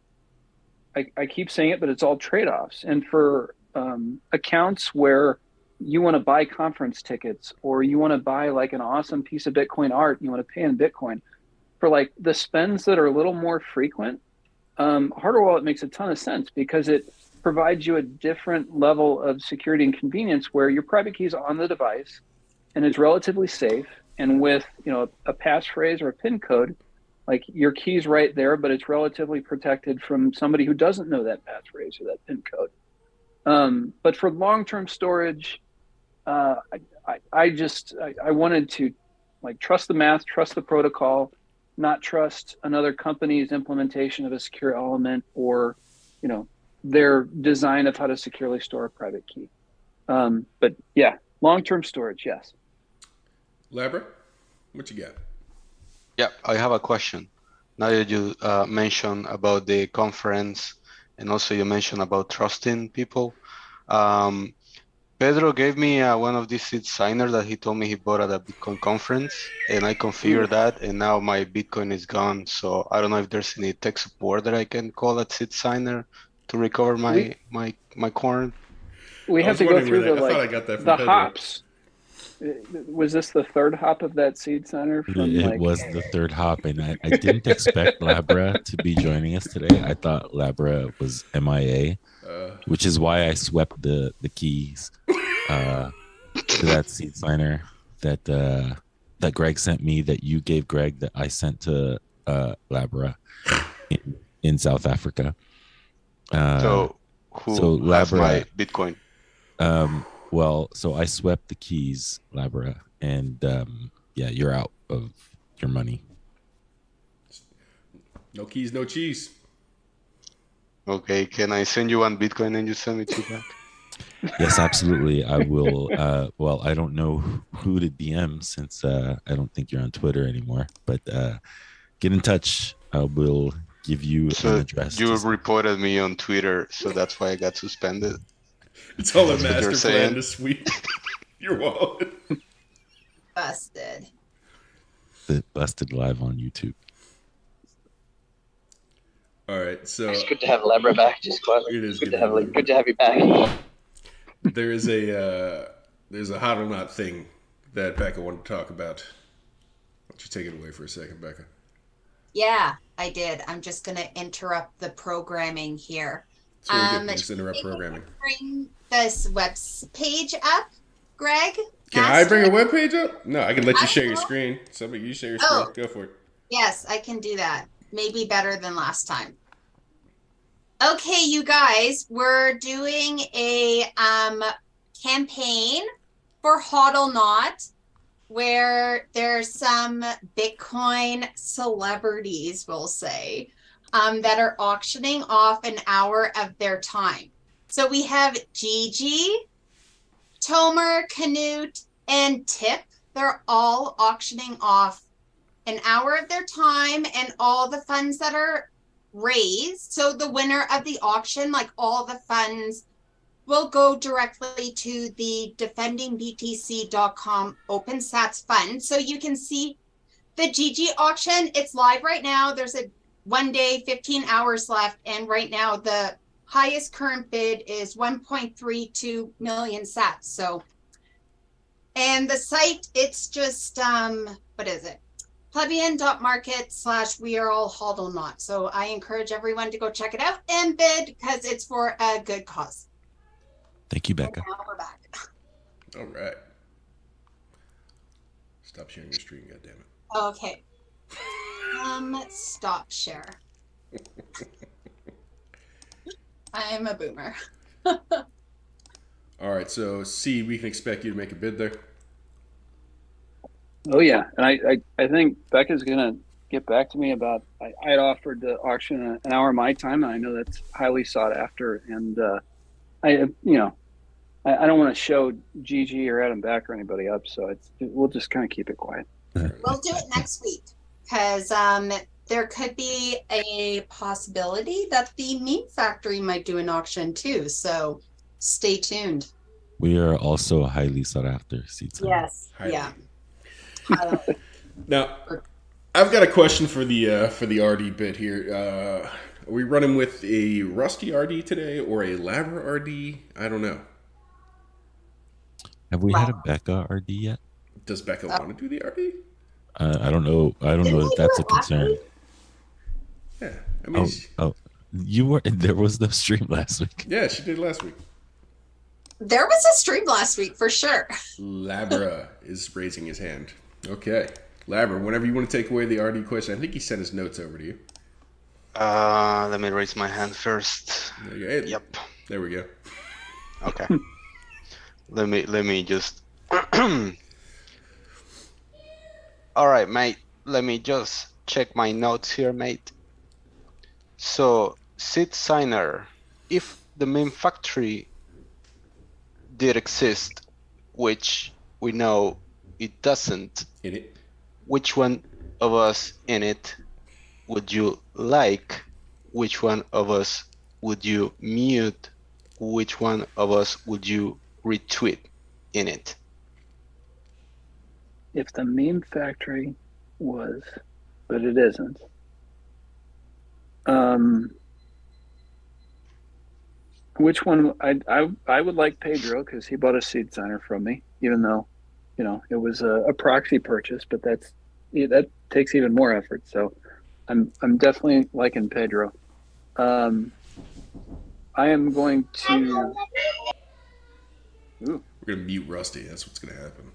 I, I keep saying it, but it's all trade offs. And for um, accounts where you want to buy conference tickets or you want to buy like an awesome piece of Bitcoin art, you want to pay in Bitcoin for like the spends that are a little more frequent. Um, hardware wallet makes a ton of sense because it provides you a different level of security and convenience where your private key is on the device and it's relatively safe. And with you know a passphrase or a PIN code, like your key's right there, but it's relatively protected from somebody who doesn't know that passphrase or that PIN code. Um, but for long-term storage, uh, I, I, I, just I, I, wanted to like trust the math, trust the protocol, not trust another company's implementation of a secure element or you know their design of how to securely store a private key. Um, but yeah, long-term storage, yes. Labra, what you got? Yeah, I have a question. Now that you uh, mentioned about the conference and also you mentioned about trusting people, um, Pedro gave me uh, one of these seed signers that he told me he bought at a Bitcoin conference, and I configured that, and now my Bitcoin is gone. So I don't know if there's any tech support that I can call at seed signer to recover my we, my my corn. We have to go through the like the Pedro. hops was this the third hop of that seed signer? From, it like... was the third hop, and I, I didn't expect Labra to be joining us today. I thought Labra was MIA, uh, which is why I swept the the keys uh, to that seed signer that uh, that Greg sent me. That you gave Greg that I sent to uh, Labra in, in South Africa. Uh, so who so Labra, my Bitcoin? Um, well, so I swept the keys, Labra, and um, yeah, you're out of your money. No keys, no cheese. Okay, can I send you one Bitcoin and you send me two back? yes, absolutely. I will. Uh, well, I don't know who to DM since uh, I don't think you're on Twitter anymore. But uh, get in touch. I will give you so an address. You reported me on Twitter, so that's why I got suspended. It's all a master plan to sweep your wallet. Busted. The busted live on YouTube. All right, so it's good to have Labra back. Just quietly, it is good, good to have Labra. good to have you back. there is a uh, there's a hot or not thing that Becca wanted to talk about. Why don't you take it away for a second, Becca? Yeah, I did. I'm just going to interrupt the programming here. So um, just interrupt programming. Bring this web page up, Greg. Can Master? I bring a web page up? No, I can let you share your screen. Somebody, you share your screen. Oh, Go for it. Yes, I can do that. Maybe better than last time. Okay, you guys, we're doing a um, campaign for Hodl Not where there's some Bitcoin celebrities, we'll say, um, that are auctioning off an hour of their time. So we have Gigi, Tomer, Canute, and Tip. They're all auctioning off an hour of their time and all the funds that are raised. So the winner of the auction, like all the funds, will go directly to the defendingbtc.com OpenSats fund. So you can see the Gigi auction. It's live right now. There's a one day, 15 hours left. And right now, the highest current bid is 1.32 million sats. So, and the site, it's just, um, what is it? plebeian.market slash we are all hodl not. So I encourage everyone to go check it out and bid because it's for a good cause. Thank you, Becca. we're back. All right. Stop sharing your screen, goddammit. Okay. Um, stop share. I'm a boomer. All right, so C, we can expect you to make a bid there. Oh yeah, and I, I, I think Becca's gonna get back to me about. I, I had offered to auction an hour of my time, and I know that's highly sought after. And uh, I, you know, I, I don't want to show Gigi or Adam back or anybody up, so it's we'll just kind of keep it quiet. We'll do it next week because um, there could be a possibility that the meat factory might do an auction too. So stay tuned. We are also highly sought after seats. Yes. Highly. Yeah. Now, I've got a question for the uh, for the RD bit here. Uh, are we running with a Rusty RD today or a Labra RD? I don't know. Have we had a Becca RD yet? Does Becca want to do the RD? Uh, I don't know. I don't know if that's a concern. Yeah, I mean, Oh, she- oh, you were there was no stream last week. yeah, she did last week. there was a stream last week for sure. Labra is raising his hand. Okay, Labra, whenever you want to take away the RD question, I think he sent his notes over to you. Uh, let me raise my hand first. There, you go. Hey, Yep. there we go. Okay. let me let me just. All right, mate. Let me just check my notes here, mate. So, Sid Signer, if the main factory did exist, which we know it doesn't, In it. which one of us in it would you like? Which one of us would you mute? Which one of us would you retweet in it? If the meme factory was, but it isn't. Um, which one? I I I would like Pedro because he bought a seed signer from me, even though, you know, it was a, a proxy purchase. But that's that takes even more effort. So, I'm I'm definitely liking Pedro. Um, I am going to. We're gonna mute Rusty. That's what's gonna happen.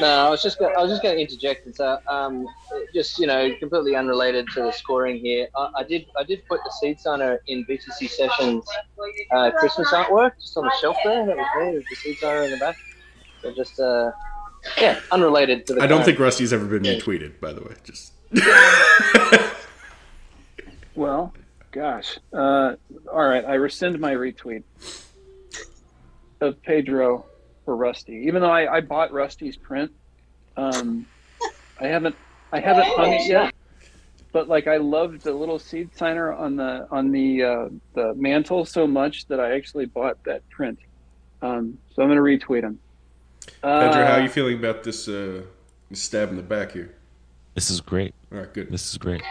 No, I was just gonna, I was just going to interject and say, um, just you know, completely unrelated to the scoring here. I, I did I did put the seed signer in BTC sessions uh, Christmas artwork just on the shelf there. That was me with the seed signer in the back. So just uh, yeah, unrelated to the. I don't think Rusty's ever been retweeted, by the way. Just Well, gosh. Uh, all right, I rescind my retweet of Pedro for Rusty. Even though I, I bought Rusty's print, um, I haven't I haven't hung it yet. But like I loved the little seed signer on the on the uh, the mantle so much that I actually bought that print. Um, so I'm gonna retweet him. Uh, Pedro, how are you feeling about this uh, stab in the back here? This is great. All right, good. This is great.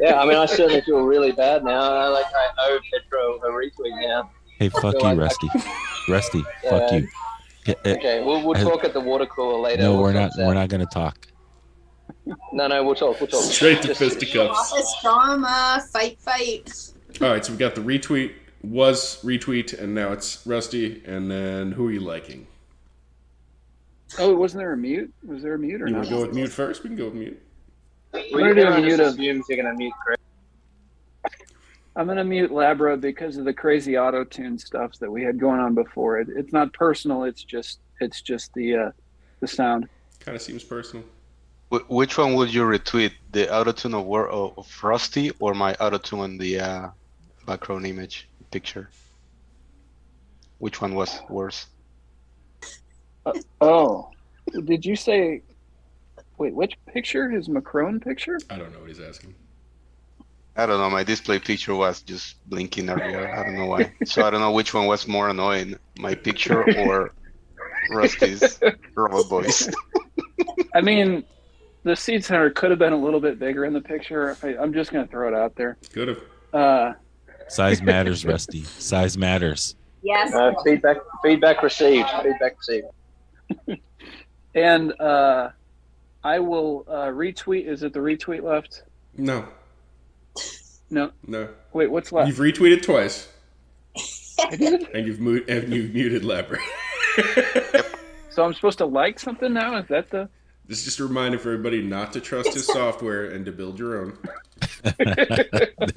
Yeah, I mean, I certainly feel really bad now. I like I owe Pedro a retweet now. Hey, fuck feel you, like I- Rusty. Rusty, fuck you. Get- eh, Okay, we'll, we'll I- talk at the water cooler later. no, We'll we're not. We're not gonna talk. No, no, we'll talk. We'll talk. Straight to Just- fisticuffs. Office drama, fight, fight. All right, so we got the retweet, was retweet, and now it's Rusty. And then who are you liking? Oh, wasn't there a mute? Was there a mute or You not? want to go with mute first? We can go with mute. Well, We're doing everyone mute of- assumes you're going to mute Greg. I'm gonna mute Labra because of the crazy auto tune stuff that we had going on before. It, it's not personal. It's just it's just the uh, the sound. Kind of seems personal. Wh- which one would you retweet? The autotune of, War- of of Frosty or my autotune on the uh, background image picture? Which one was worse? Oh, did you say? Wait, which picture? His Macron picture? I don't know what he's asking. I don't know. My display picture was just blinking earlier. I don't know why. So I don't know which one was more annoying, my picture or Rusty's robot voice. I mean, the seed signer could have been a little bit bigger in the picture. I, I'm just gonna throw it out there. Could have. Uh, Size matters, Rusty. Size matters. Yes. Uh, feedback, feedback received. Feedback received. and uh, I will uh, retweet. Is it the retweet left? No, No. no. Wait, what's left? You've retweeted twice, and you've mu- and you've muted Labra. So I'm supposed to like something now? Is that the? This is just a reminder for everybody not to trust his software and to build your own.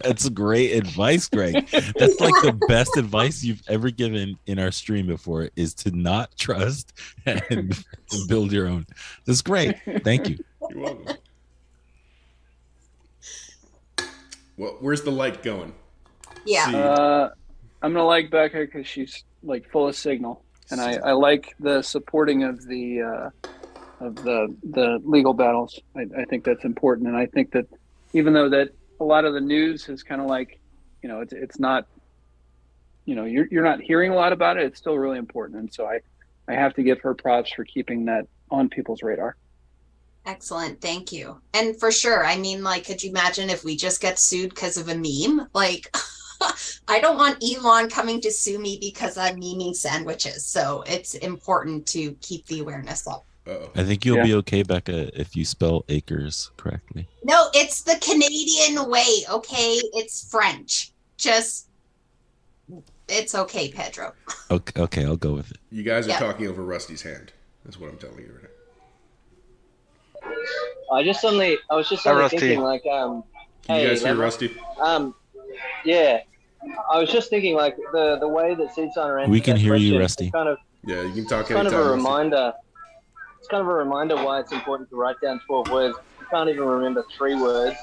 That's great advice, Greg. That's like the best advice you've ever given in our stream before is to not trust and, and build your own. That's great. Thank you. You're welcome. Well, where's the light going? Yeah. See, Uh, I'm gonna like Becca because she's like full of signal, and I, I like the supporting of the uh, of the the legal battles. I, I think that's important, and I think that even though that a lot of the news is kind of like, you know, it's it's not, you know, you're you're not hearing a lot about it. It's still really important, and so I I have to give her props for keeping that on people's radar. Excellent. Thank you. And for sure, I mean, like, could you imagine if we just get sued because of a meme? Like, I don't want Elon coming to sue me because I'm memeing sandwiches. So it's important to keep the awareness up. uh-oh. I think you'll Yeah. be okay, Becca, if you spell acres correctly. No, it's the Canadian way. Okay. It's French. Just, it's okay, Pedro. Okay, okay, I'll go with it. You guys are Yeah. talking over Rusty's hand. That's what I'm telling you right now. I just suddenly, I was just suddenly Rusty. thinking like, um, Can you guys hear Lemma. Rusty? um, yeah. I was just thinking like the the way that Seed Signer answered We can hear you, Rusty. Kind of Yeah, you can talk it's kind of a Rusty. reminder. It's kind of a reminder why it's important to write down twelve words. If you can't even remember three words,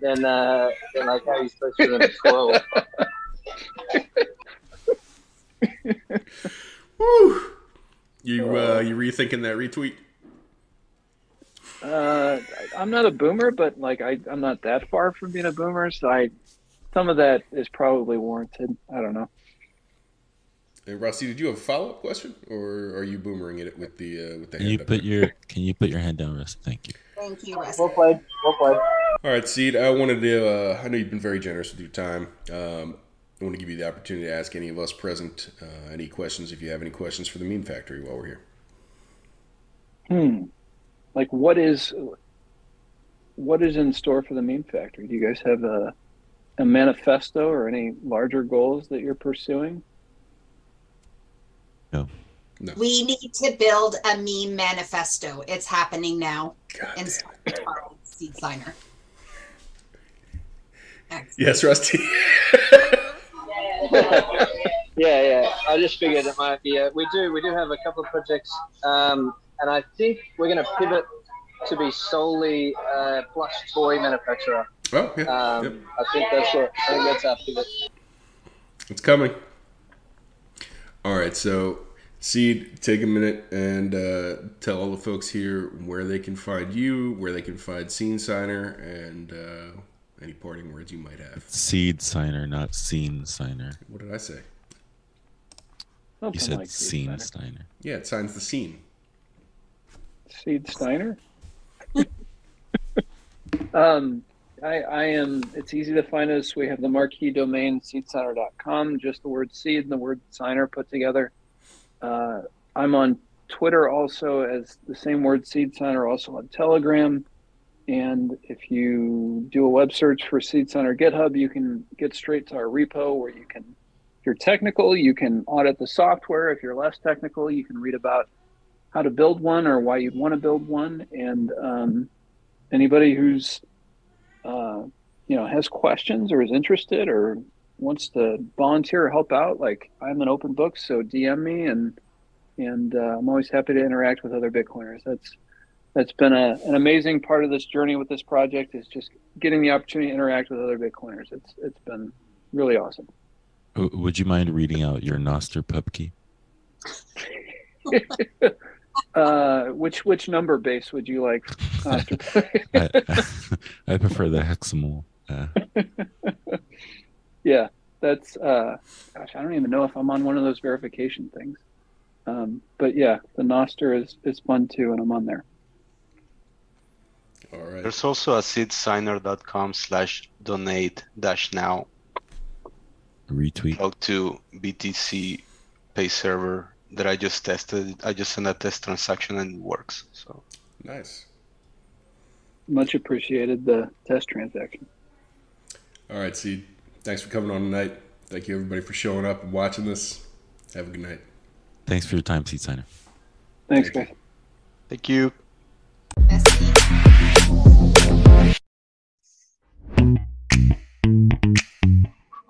then uh, then like how are you supposed to remember twelve? Woo! You uh, you rethinking that retweet? Uh, I- I'm not a boomer, but like I, I'm not that far from being a boomer, so I, some of that is probably warranted. I don't know. And Rusty, did you have a follow up question, or are you boomering it with the uh, with the Can hand you up put there? your can you put your hand down, Russ? Thank you. Thank you, Russ. well played. Well played. All right, Seed. I wanted to. Uh, I know you've been very generous with your time. Um, I want to give you the opportunity to ask any of us present uh, any questions if you have any questions for the Meme Factory while we're here. Hmm. Like, what is, what is in store for the Meme Factory? Do you guys have a, a manifesto or any larger goals that you're pursuing? No. We need to build a meme manifesto. It's happening now. God And damn. so, Seed Signer. Excellent. Yes, Rusty. Yeah, yeah. I just figured it might be. A, we do we do have a couple of projects, um, and I think we're going to pivot to be solely uh, plush toy manufacturer. oh, yeah. Um, yep. I think that's what I think that's our pivot. It's coming. All right, so Seed, take a minute and uh, tell all the folks here where they can find you, where they can find Scene Signer, and uh, any parting words you might have. Seed signer, not scene signer. What did I say? You said like scene Seed steiner. Steiner. Yeah, it signs the scene. Seed Steiner. um, I, I am. It's easy to find us. We have the marquee domain seedsigner.com. Just the word seed and the word signer put together. Uh, I'm on Twitter also as the same word seed signer. Also on Telegram. And if you do a web search for Seed Signer GitHub, you can get straight to our repo where you can, if you're technical, you can audit the software. If you're less technical, you can read about how to build one or why you'd want to build one. And um, anybody who's, uh, you know, has questions or is interested or wants to volunteer or help out, like I'm an open book, so DM me and and uh, I'm always happy to interact with other Bitcoiners. That's that's been a, an amazing part of this journey with this project is just getting the opportunity to interact with other Bitcoiners. It's it's been really awesome. Would you mind reading out your Nostr pub key? Uh, which which number base would you like? Master? I, I prefer the hexamal. Uh, yeah, that's uh, gosh, I don't even know if I'm on one of those verification things. Um, but yeah, the Nostr is is fun too, and I'm on there. All right. There's also a seedsigner.com slash donate dash now. retweet. Talk to BTC pay server that I just tested. I just sent a test transaction and it works. So Nice. Much appreciated the test transaction. All right, Seed. Thanks for coming on tonight. Thank you, everybody, for showing up and watching this. Have a good night. Thanks for your time, seed signer. Thanks, Thank guys. thank you. Bestie.